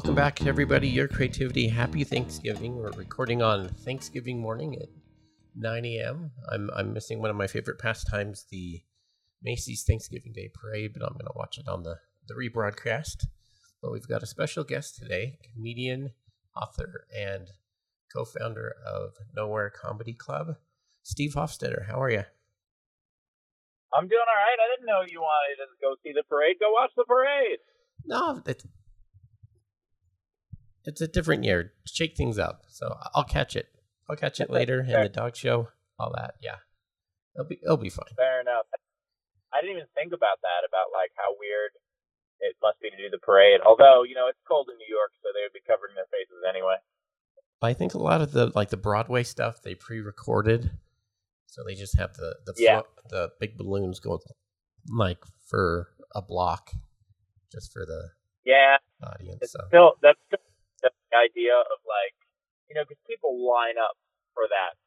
welcome back, everybody. Your creativity. Happy Thanksgiving. We're recording on Thanksgiving morning at 9 a.m. I'm I'm missing one of my favorite pastimes, the Macy's Thanksgiving Day Parade, but I'm going to watch it on the the rebroadcast. But we've got a special guest today, comedian, author, and co-founder of Nowhere Comedy Club, Steve Hofstetter. How are you? I'm doing all right. I didn't know you wanted to go see the parade. Go watch the parade. No, it's a different year. Shake things up. So I'll catch it. I'll catch it later in the dog show. All that. Yeah, it'll be it'll be fine. Fair enough. I didn't even think about that. About like how weird it must be to do the parade. Although you know it's cold in New York, so they would be covering their faces anyway. I think a lot of the like the Broadway stuff they pre-recorded, so they just have the the Yeah. the big balloons going like for a block, just for the Yeah, audience. it's So still that's still the idea of like you know because people line up for that,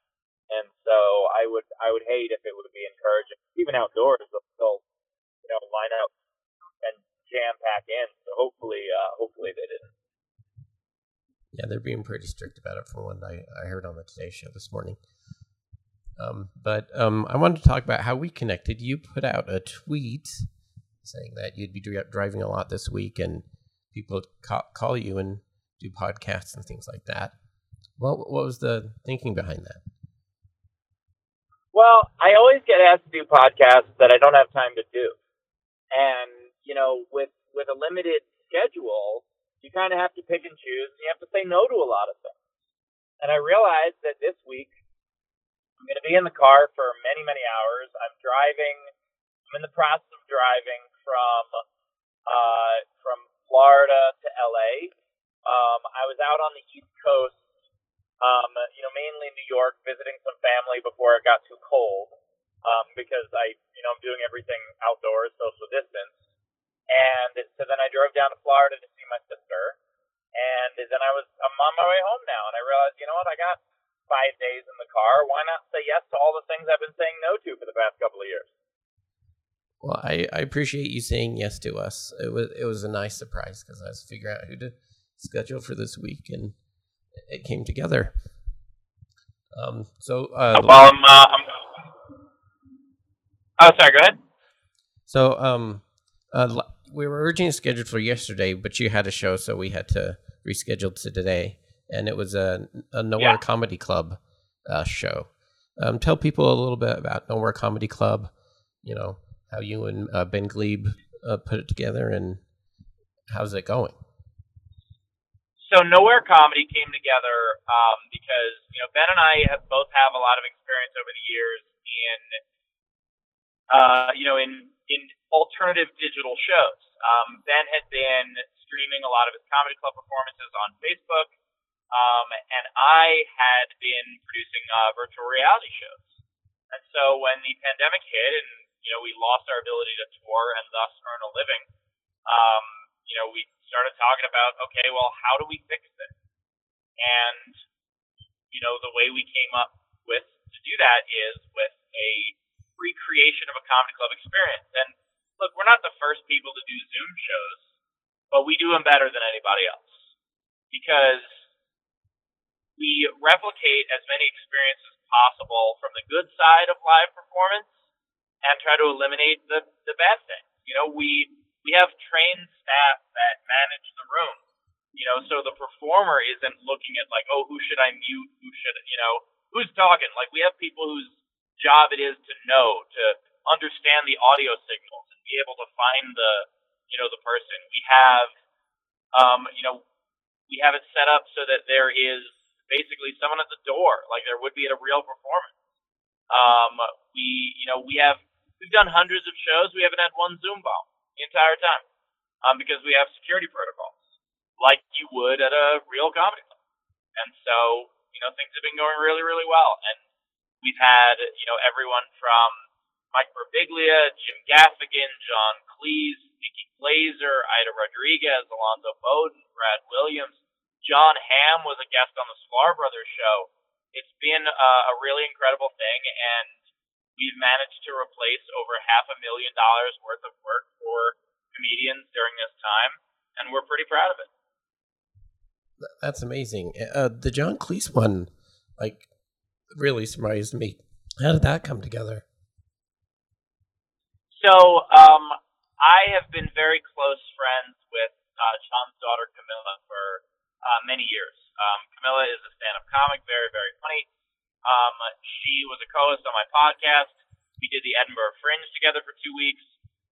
and so I would I would hate if it would be encouraging even outdoors they'll you know line up and jam pack in. So hopefully uh, hopefully they didn't. yeah, they're being pretty strict about it from what I, I heard on the Today Show this morning. Um, but um, I wanted to talk about how we connected. You put out a tweet saying that you'd be driving a lot this week, and people call you and do podcasts and things like that. What what was the thinking behind that? Well, I always get asked to do podcasts that I don't have time to do. And, you know, with with a limited schedule, you kind of have to pick and choose. And you have to say no to a lot of things. And I realized that this week I'm going to be in the car for many, many hours. I'm driving. I'm in the process of driving from uh, from Florida to LA. Um, I was out on the East Coast um, you know, mainly New York, visiting some family before it got too cold, um, because I, you know, I'm doing everything outdoors, social distance. And so then I drove down to Florida to see my sister, and then I was, I'm on my way home now, and I realized, you know what, I got five days in the car. Why not say yes to all the things I've been saying no to for the past couple of years? Well, I, I appreciate you saying yes to us. It was it was a nice surprise because I was figuring out who to schedule for this week, and it came together. Um, so uh, Well, I'm, uh, I'm. Oh, sorry. Go ahead. So, um, uh, we were originally scheduled for yesterday, but you had a show, so we had to reschedule to today. And it was a, a Nowhere Yeah. Comedy Club uh, show. Um, tell people a little bit about Nowhere Comedy Club. You know how you and uh, Ben Gleib uh, put it together, and how's it going? So nowhere comedy came together um, because you know Ben and I have both have a lot of experience over the years in uh, you know in in alternative digital shows. Um, ben had been streaming a lot of his comedy club performances on Facebook, um, and I had been producing uh, virtual reality shows. And so when the pandemic hit, and you know we lost our ability to tour and thus earn a living, um, you know, we started talking about, okay, well, how do we fix this? And, you know, the way we came up with to do that is with a recreation of a comedy club experience. And look, we're not the first people to do Zoom shows, but we do them better than anybody else because we replicate as many experiences possible from the good side of live performance and try to eliminate the, the bad things. You know, we we have trained staff that manage the room. You know, so the performer isn't looking at like, oh, who should I mute? Who should you know? Who's talking? Like we have people whose job it is to know, to understand the audio signals and be able to find the, you know, the person. We have, um, you know, we have it set up so that there is basically someone at the door, like there would be at a real performance. Um, we, you know, we have we've done hundreds of shows. We haven't had one Zoom bomb the entire time um, because we have security protocols like you would at a real comedy club. And so, you know, things have been going really, really well. And we've had, you know, everyone from Mike Birbiglia, Jim Gaffigan, John Cleese, Nikki Glazer, Aida Rodriguez, Alonzo Bodden, Brad Williams. Jon Hamm was a guest on the Sklar Brothers show. It's been uh, a really incredible thing, and we've managed to replace over half a million dollars worth of work for comedians during this time, and we're pretty proud of it. That's amazing. Uh, the John Cleese one, like, really surprised me. How did that come together? So, um, I have been very close friends with uh, John's daughter Camilla for uh, many years. Um, Camilla is a stand-up comic, very, very funny. Um, she was a co-host on my podcast. We did the Edinburgh Fringe together for two weeks.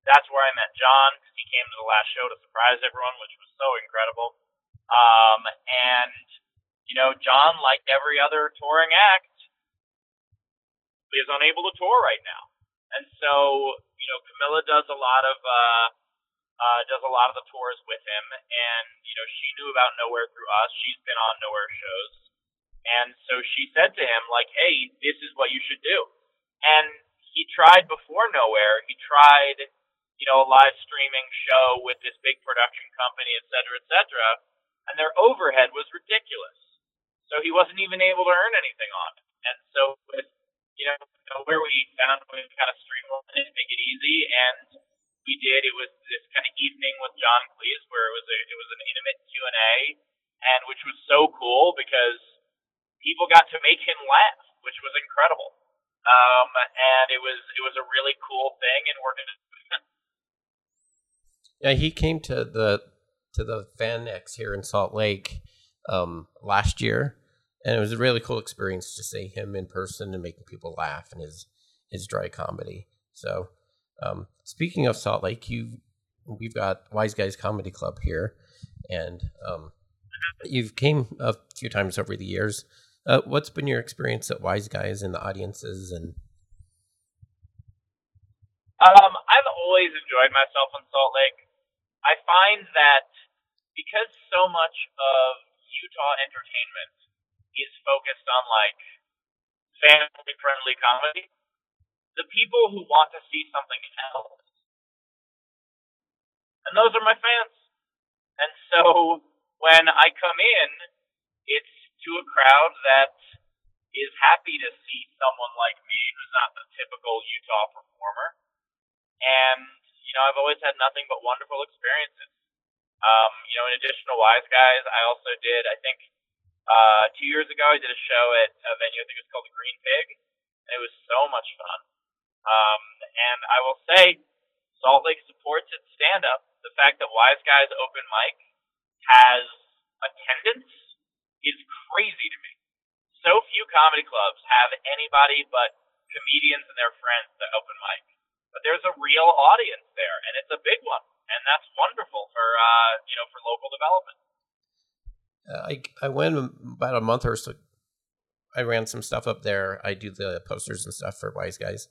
That's where I met John because he came to the last show to surprise everyone, which was so incredible. Um, and you know, John, like every other touring act, is unable to tour right now. And so, you know, Camilla does a lot of uh, uh, does a lot of the tours with him, and you know, she knew about Nowhere through us. She's been on Nowhere shows, and so she said to him, like, "Hey, this is what you should do." And he tried before Nowhere. He tried, you know, a live streaming show with this big production company, et cetera, et cetera, and their overhead was ridiculous. So he wasn't even able to earn anything on it. And so with you know, where we found we kind of streamline it, make it easy, and we did. It was this kind of evening with John Cleese, where it was a it was an intimate Q and A, and which was so cool because people got to make him laugh, which was incredible. Um, and it was it was a really cool thing, and we're gonna. yeah, he came to the to the FanX here in Salt Lake um, last year, and it was a really cool experience to see him in person and making people laugh and his his dry comedy. So, um, speaking of Salt Lake, you we've got Wise Guys Comedy Club here, and um, you've came a few times over the years. Uh, what's been your experience at Wise Guys and the audiences and? Um, I've always enjoyed myself in Salt Lake. I find that because so much of Utah entertainment is focused on like family friendly comedy. The people who want to see something else, and those are my fans. And so when I come in, it's to a crowd that is happy to see someone like me who's not the typical Utah performer. And, you know, I've always had nothing but wonderful experiences. Um, you know, in addition to Wise Guys, I also did, I think, uh, two years ago, I did a show at a venue. I think it was called the Green Pig. And it was so much fun. Um, and I will say, Salt Lake supports its stand up. The fact that Wise Guys Open Mic has attendance is crazy to me. So few comedy clubs have anybody but comedians and their friends that open mic. But there's a real audience there, and it's a big one, and that's wonderful for uh, you know for local development. I I went about a month or so. I ran some stuff up there. I do the posters and stuff for Wise Guys.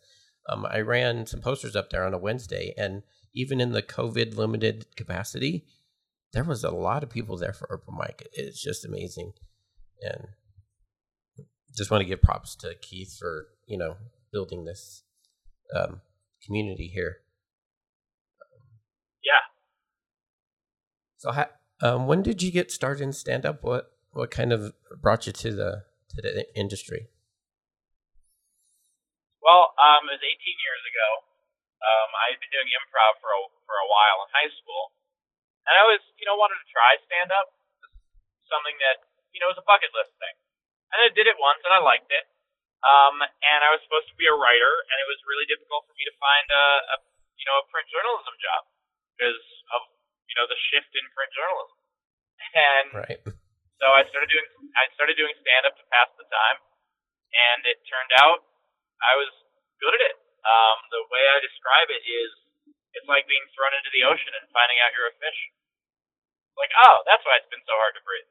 Um, I ran some posters up there on a Wednesday, and even in the COVID limited capacity, there was a lot of people there for open mic. It's just amazing, and just want to give props to Keith for you know building this um, community here. Yeah. So, ha- um, when did you get started in stand up? What what kind of brought you to the to the industry? Well, um, it was 18 years ago. Um, I had been doing improv for a, for a while in high school, and I was, you know, wanted to try stand up, something that you know was a bucket list thing. And I did it once, and I liked it. Um, and I was supposed to be a writer, and it was really difficult for me to find a, a you know a print journalism job because of you know, the shift in print journalism. And right. so I started doing I started doing stand up to pass the time, and it turned out I was good at it. Um, the way I describe it is, it's like being thrown into the ocean and finding out you're a fish. Oh, that's why it's been so hard to breathe.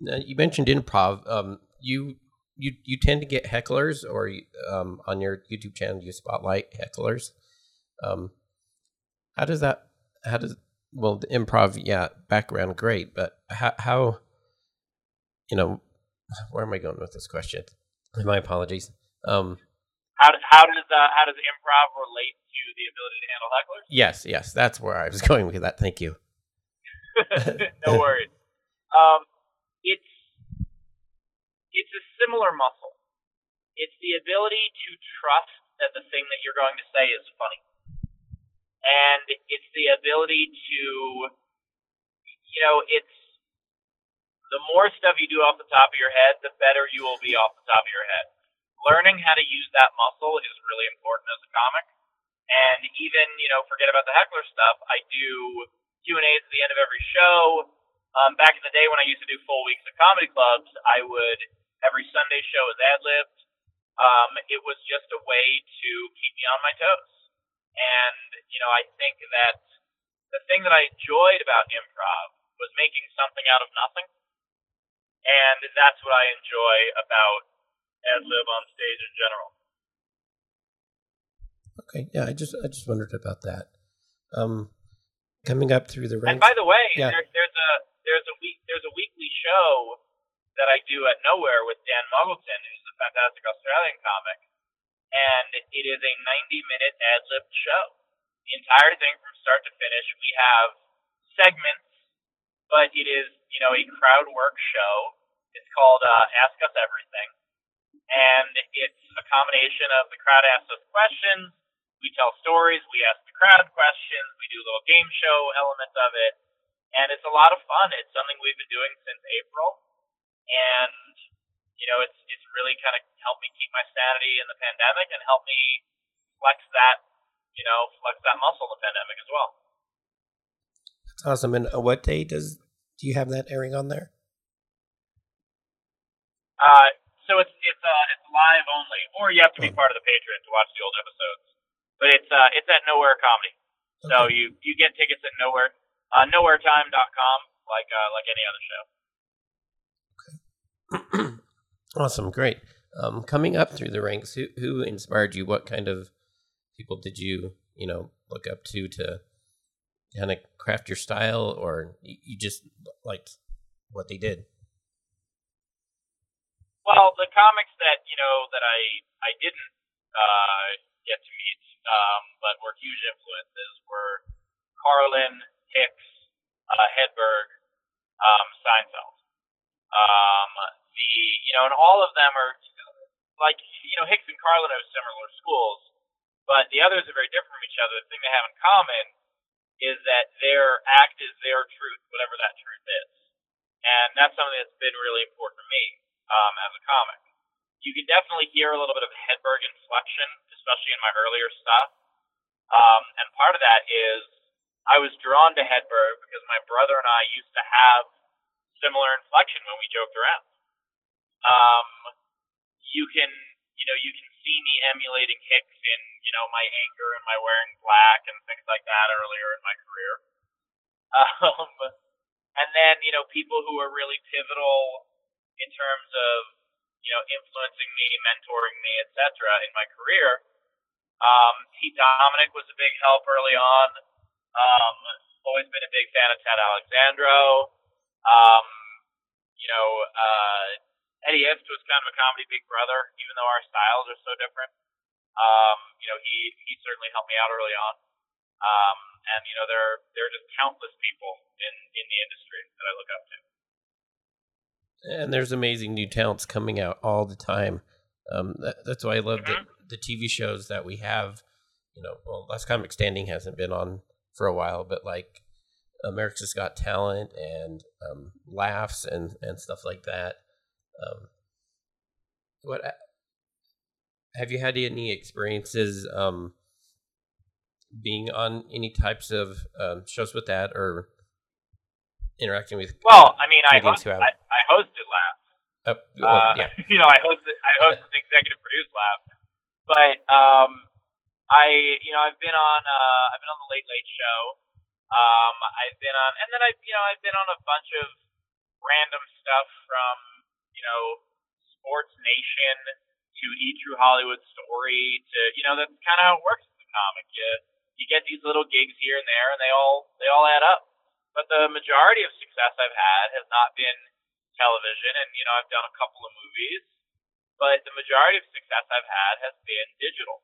Now, you mentioned improv. Um, you you you tend to get hecklers, or um, on your YouTube channel, you spotlight hecklers. Um, how does that? How does well the improv? Yeah, background great, but how how you know where am I going with this question? My apologies. Um, how how does uh, how does improv relate to the ability to handle hecklers? Yes, yes, that's where I was going with that. Thank you. no worries. Um, it's it's a similar muscle. It's the ability to trust that the thing that you're going to say is funny and it's the ability to you know, it's the more stuff you do off the top of your head, the better you will be off the top of your head. Learning how to use that muscle is really important as a comic. And even, you know, forget about the heckler stuff. I do Q and A's at the end of every show. Um, back in the day when I used to do full weeks at comedy clubs, I would every Sunday show is ad libbed. Um, it was just a way to keep me on my toes. And you know, I think that the thing that I enjoyed about improv was making something out of nothing and that's what I enjoy about ad lib on stage in general. Okay, yeah, I just I just wondered about that. Um, coming up through the ranks. And by the way, yeah. there, there's a there's a week there's a weekly show that I do at Nowhere with Dan Muggleton, who's a fantastic Australian comic, and it is a 90 minute ad lib show. The entire thing from start to finish. We have segments, but it is you know, a crowd work show. It's called uh, Ask Us Everything, and it's a combination of the crowd asks us questions, we tell stories, we ask the crowd questions, we do a little game show element of it, and it's a lot of fun. It's something we've been doing since April, and you know, it's it's really kind of helped me keep my sanity in the pandemic and helped me flex that, you know, flex that muscle in the pandemic as well. That's awesome. And uh, what day does do you have that airing on there? Uh, so it's it's uh it's live only, or you have to be oh. part of the Patreon to watch the old episodes. But it's uh it's at Nowhere Comedy, okay. so you you get tickets at Nowhere uh, nowheretime.com like uh, like any other show. Okay. awesome, great. Um, coming up through the ranks, who who inspired you? What kind of people did you you know look up to to kind of craft your style, or you just liked what they did? Well, the comics that you know that I I didn't uh, get to meet, um, but were huge influences were Carlin, Hicks, uh, Hedberg, um, Seinfeld. Um, the you know, and all of them are like you know Hicks and Carlin are similar schools, but the others are very different from each other. The thing they have in common is that their act is their truth, whatever that truth is. And that's something that's been really important to me um, as a comic. You can definitely hear a little bit of Hedberg inflection, especially in my earlier stuff. Um, and part of that is I was drawn to Hedberg because my brother and I used to have similar inflection when we joked around. Um, you can, you know, you can see me emulating Hicks in, you know, my anger and my wearing black and things like that earlier in my career. Um, and then, you know, people who are really pivotal in terms of, you know, influencing me, mentoring me, etc. in my career. Um, Pete Dominick was a big help early on. Um, always been a big fan of Ted Alexandro. Um, you know, uh, Eddie Ifft was kind of a comedy big brother, even though our styles are so different. Um, you know, he he certainly helped me out early on. Um, and you know, there there are just countless people in in the industry that I look up to. And there's amazing new talents coming out all the time. Um, that, that's why I love mm-hmm. the the TV shows that we have. You know, well, Last Comic Standing hasn't been on for a while, but like America's Got Talent and um, Laughs and and stuff like that. Um, what have you had any experiences um, being on any types of um, shows with that or interacting with? Well, I mean, I, I, I hosted Laugh. Uh, well, uh, yeah. you know, I hosted I hosted the executive produced Laugh, but um, I you know I've been on uh, I've been on the Late Late Show. Um, I've been on, and then I you know I've been on a bunch of random stuff from you know, Sports Nation to E True Hollywood Story to you know that's kind of how it works in the comic. You you get these little gigs here and there, and they all they all add up. But the majority of success I've had has not been television, and you know I've done a couple of movies, but the majority of success I've had has been digital.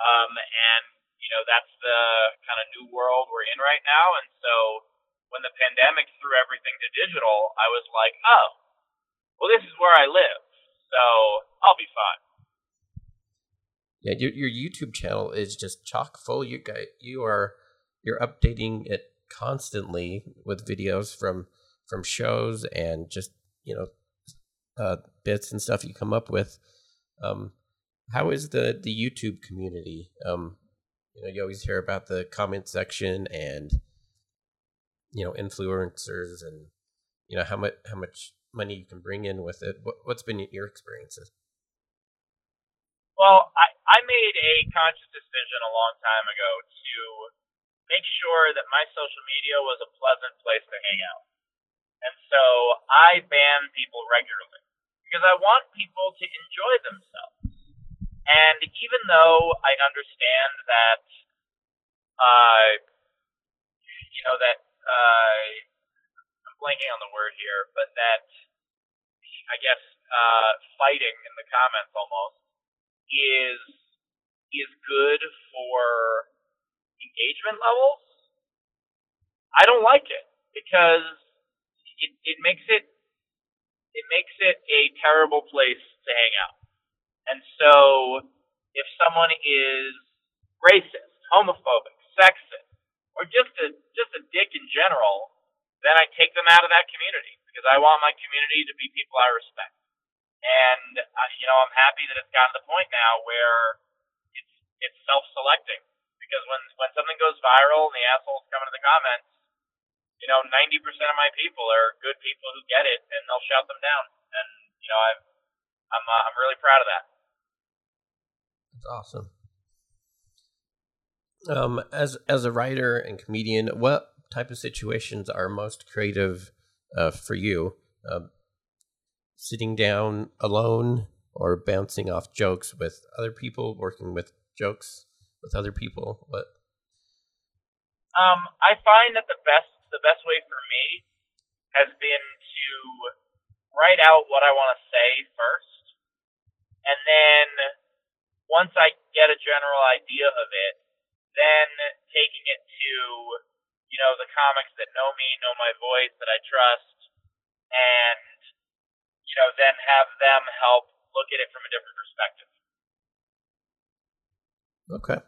Um, and you know that's the kind of new world we're in right now, and so when the pandemic threw everything to digital, I was like, oh, well, this is where I live, so I'll be fine. Yeah, your your YouTube channel is just chock full. You guys, you are you're updating it constantly with videos from from shows and just you know uh, bits and stuff you come up with. Um, how is the the YouTube community? Um, you know, you always hear about the comment section and you know influencers and you know how much how much money you can bring in with it. What, what's been your experiences? Well, I, I made a conscious decision a long time ago to make sure that my social media was a pleasant place to hang out. And so I ban people regularly because I want people to enjoy themselves. And even though I understand that, uh, you know, that, uh, I'm blanking on the word here, but that, I guess, uh, fighting in the comments almost is, is good for engagement levels. I don't like it because it, it makes it it makes it a terrible place to hang out. And so if someone is racist, homophobic, sexist, or just a just a dick in general, then I take them out of that community because I want my community to be people I respect. And uh, you know, I'm happy that it's gotten to the point now where it's it's self-selecting because when when something goes viral and the assholes come into the comments, you know, 90% of my people are good people who get it and they'll shout them down. And, you know, I've, I'm, uh, I'm really proud of that. That's awesome. Um, as, as a writer and comedian, what type of situations are most creative uh, for you? Uh, sitting down alone or bouncing off jokes with other people, working with jokes with other people? What? Um, I find that the best the best way for me has been to write out what I want to say first, and then once I get a general idea of it, then taking it to you know the comics that know me, know my voice, that I trust, and you know then have them help look at it from a different perspective. Okay.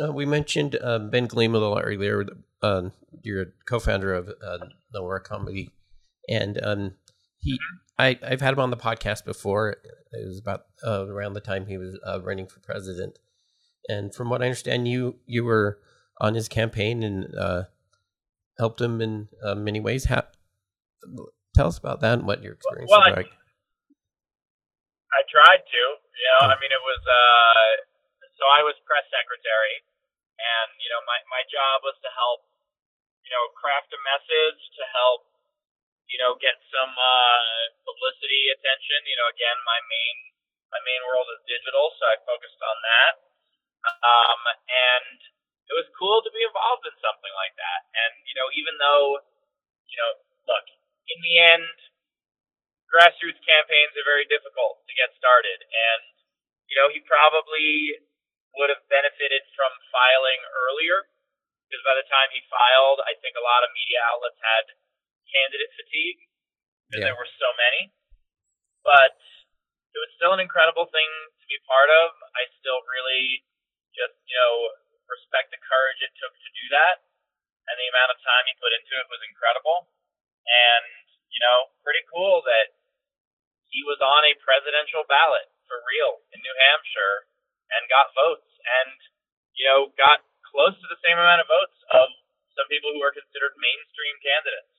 Uh, we mentioned uh, Ben Gleib a little earlier. Uh, you're a co-founder of uh, Nowhere Comedy, and um, he, I, I've had him on the podcast before. It was about uh, around the time he was uh, running for president, and from what I understand, you you were on his campaign and uh, helped him in uh, many ways. How, tell us about that and what your experience well, was like. I tried to. You know, I mean, it was. Uh, so I was press secretary, and you know, my my job was to help, you know, craft a message to help, you know, get some uh, publicity attention. You know, again, my main my main world is digital, so I focused on that. Um, and it was cool to be involved in something like that. And you know, even though, you know, look, in the end, grassroots campaigns are very difficult to get started, and you know, he probably would have benefited from filing earlier because by the time he filed, I think a lot of media outlets had candidate fatigue because yeah. there were so many. But it was still an incredible thing to be part of. I still really just, you know, respect the courage it took to do that. And the amount of time he put into it was incredible. And, you know, pretty cool that he was on a presidential ballot for real in New Hampshire and got votes and, you know, got close to the same amount of votes of some people who are considered mainstream candidates,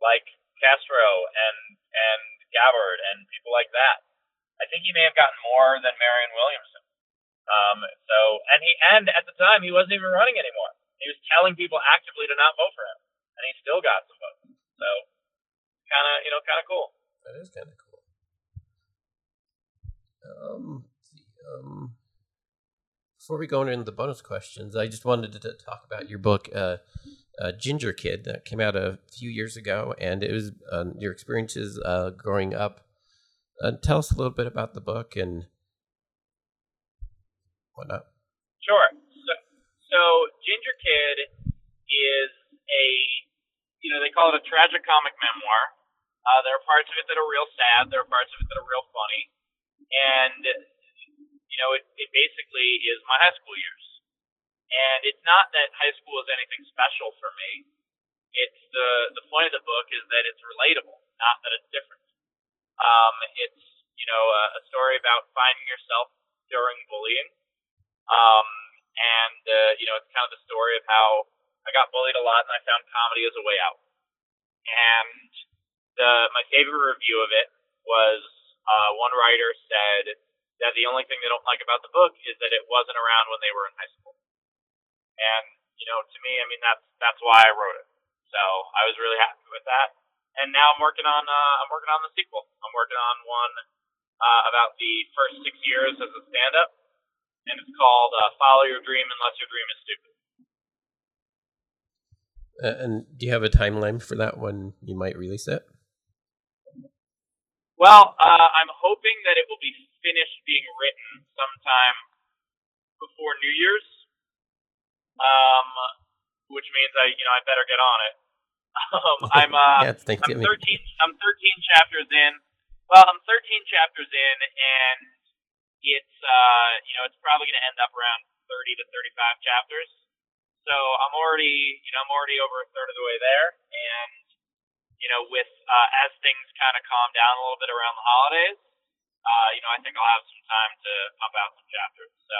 like Castro and and Gabbard and people like that. I think he may have gotten more than Marianne Williamson. Um, so and he and at the time he wasn't even running anymore. He was telling people actively to not vote for him, and he still got some votes. So kind of you know kind of cool. That is kind of cool. Um, um, before we go into the bonus questions, I just wanted to talk about your book, uh, uh, Ginger Kid, that came out a few years ago, and it was uh, your experiences uh, growing up. Uh, tell us a little bit about the book and whatnot. Sure. So, so Ginger Kid is a, you know, they call it a tragicomic memoir. Uh, there are parts of it that are real sad. There are parts of it that are real funny and you know, it, it basically is my high school years. And it's not that high school is anything special for me. It's the the point of the book is that it's relatable, not that it's different. Um, it's you know a, a story about finding yourself during bullying. Um, and uh, you know it's kind of the story of how I got bullied a lot and I found comedy as a way out. And the my favorite review of it was uh, one writer said that the only thing they don't like about the book is that it wasn't around when they were in high school. And you know, to me, I mean that's that's why I wrote it. So I was really happy with that. And now I'm working on uh, I'm working on the sequel. I'm working on one uh, about the first six years as a stand-up, and it's called uh, "Follow Your Dream Unless Your Dream is Stupid." Uh, and do you have a timeline for that when you might release it? Well, uh, I'm hoping that it will be finished being written sometime before New Year's, um, which means I, you know, I better get on it. Um, I'm, uh, yeah, I'm 13, I'm 13 chapters in. Well, I'm 13 chapters in, and it's, uh, you know, it's probably going to end up around 30 to 35 chapters. So I'm already, you know, I'm already over a third of the way there, and you know, with uh, as things kind of calm down a little bit around the holidays, uh, you know, I think I'll have some time to pump out some chapters. So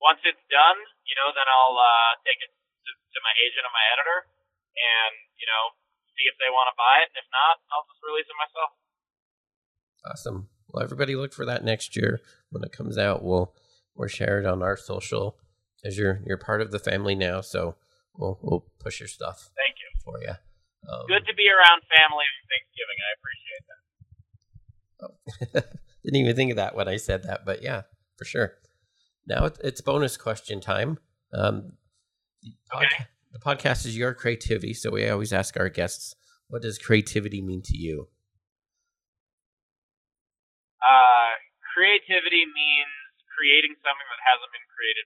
once it's done, you know, then I'll uh, take it to, to my agent and my editor, and you know, see if they want to buy it. And if not, I'll just release it myself. Awesome. Well, everybody look for that next year when it comes out. We'll we'll share it on our social as you're you're part of the family now. So we'll we'll push your stuff. Thank you for you. Um, Good to be around family on Thanksgiving. I appreciate that. Oh. Didn't even think of that when I said that, but yeah, for sure. Now it's bonus question time. Um, the, okay. the podcast is your creativity, so we always ask our guests, "What does creativity mean to you?" Uh, creativity means creating something that hasn't been created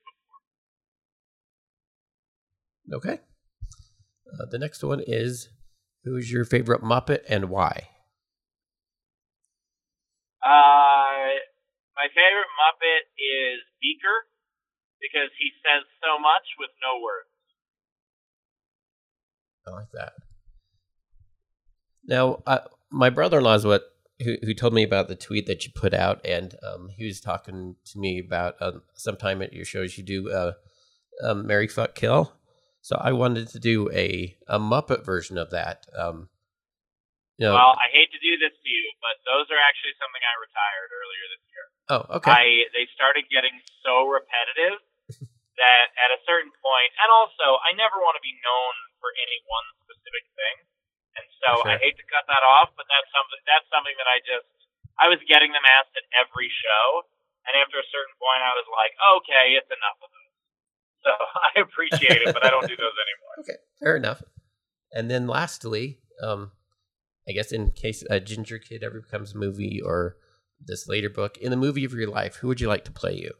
before. Okay. Uh, the next one is Who's your favorite Muppet and why? Uh, my favorite Muppet is Beaker because he says so much with no words. I like that. Now, my brother-in-law is what who, who told me about the tweet that you put out, and um, he was talking to me about um, sometime at your shows you do uh, um, Marry Fuck Kill. So I wanted to do a, a Muppet version of that. Um, you know, well, I hate to do this to you, but those are actually something I retired earlier this year. Oh, okay. I they started getting so repetitive that at a certain point, and also I never want to be known for any one specific thing, and so sure. I hate to cut that off, but that's something that's something that I just I was getting them asked at every show, and after a certain point, I was like, okay, it's enough of those. So I appreciate it, but I don't do those anymore. Okay, fair enough. And then lastly, um, I guess in case a Ginger Kid ever becomes a movie or this later book, in the movie of your life, who would you like to play you?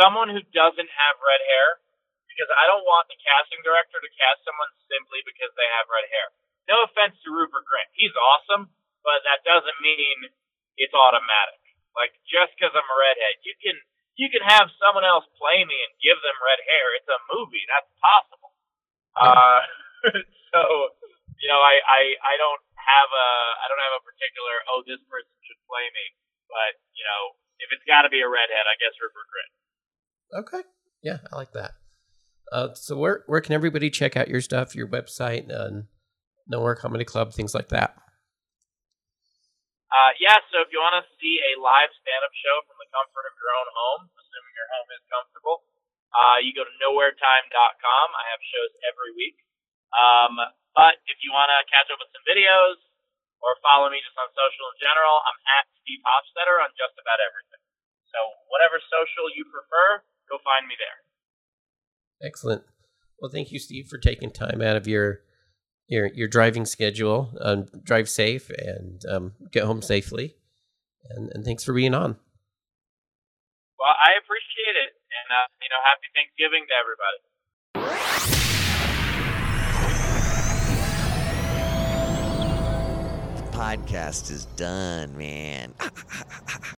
Someone who doesn't have red hair, because I don't want the casting director to cast someone simply because they have red hair. No offense to Rupert Grint, he's awesome, but that doesn't mean it's automatic. Like just because I'm a redhead, you can you can have someone else play me and give them red hair. It's a movie. That's possible. Uh, so, you know, I, I, I don't have a, I don't have a particular, oh, this person should play me. But, you know, if it's got to be a redhead, I guess Rupert Grint. Okay. Yeah, I like that. Uh, so where, where can everybody check out your stuff, your website, and Nowhere Comedy Club, things like that? Uh, yeah, so if you want to see a live stand-up show from the comfort of your own home, assuming your home is comfortable, uh, you go to nowheretime.com. I have shows every week. Um, but if you want to catch up with some videos or follow me just on social in general, I'm at Steve Hofstetter on just about everything. So whatever social you prefer, go find me there. Excellent. Well, thank you, Steve, for taking time out of your your your driving schedule. Um, drive safe and um, get home safely. And, and thanks for being on. Well, I appreciate it, and uh, you know, happy Thanksgiving to everybody. podcast is done, man.